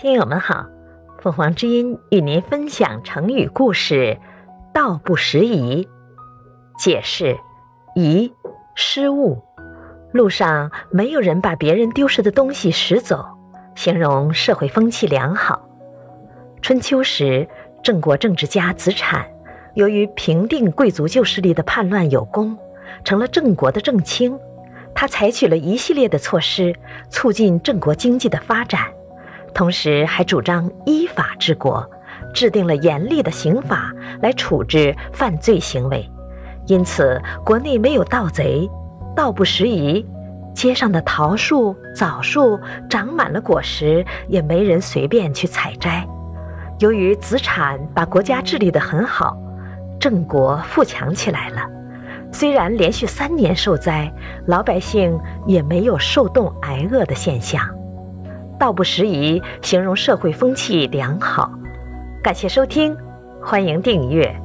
听友们好，凤凰之音与您分享成语故事“道不拾遗”。解释：遗，失物。路上没有人把别人丢失的东西拾走，形容社会风气良好。春秋时，郑国政治家子产由于平定贵族旧势力的叛乱有功，成了郑国的正卿。他采取了一系列的措施，促进郑国经济的发展。同时还主张依法治国，制定了严厉的刑法来处置犯罪行为，因此国内没有盗贼，道不拾遗，街上的桃树、枣树长满了果实，也没人随便去采摘。由于子产把国家治理得很好，郑国富强起来了。虽然连续三年受灾，老百姓也没有受冻挨饿的现象。道不拾遗，形容社会风气良好。感谢收听，欢迎订阅。